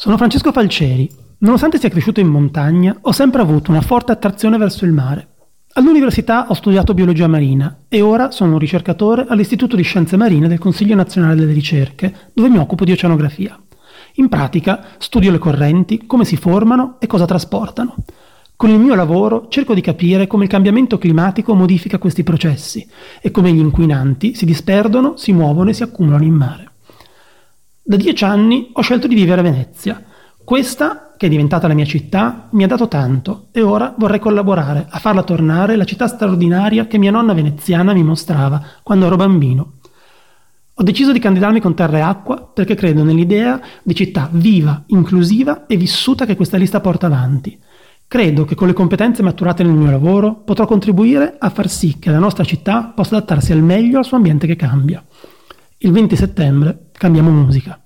Sono Francesco Falceri. Nonostante sia cresciuto in montagna, ho sempre avuto una forte attrazione verso il mare. All'università ho studiato biologia marina e ora sono un ricercatore all'Istituto di Scienze Marine del Consiglio Nazionale delle Ricerche, dove mi occupo di oceanografia. In pratica studio le correnti, come si formano e cosa trasportano. Con il mio lavoro cerco di capire come il cambiamento climatico modifica questi processi e come gli inquinanti si disperdono, si muovono e si accumulano in mare. Da dieci anni ho scelto di vivere a Venezia. Questa, che è diventata la mia città, mi ha dato tanto e ora vorrei collaborare a farla tornare la città straordinaria che mia nonna veneziana mi mostrava quando ero bambino. Ho deciso di candidarmi con Terra e Acqua perché credo nell'idea di città viva, inclusiva e vissuta che questa lista porta avanti. Credo che con le competenze maturate nel mio lavoro potrò contribuire a far sì che la nostra città possa adattarsi al meglio al suo ambiente che cambia. Il 20 settembre cambiamo musica.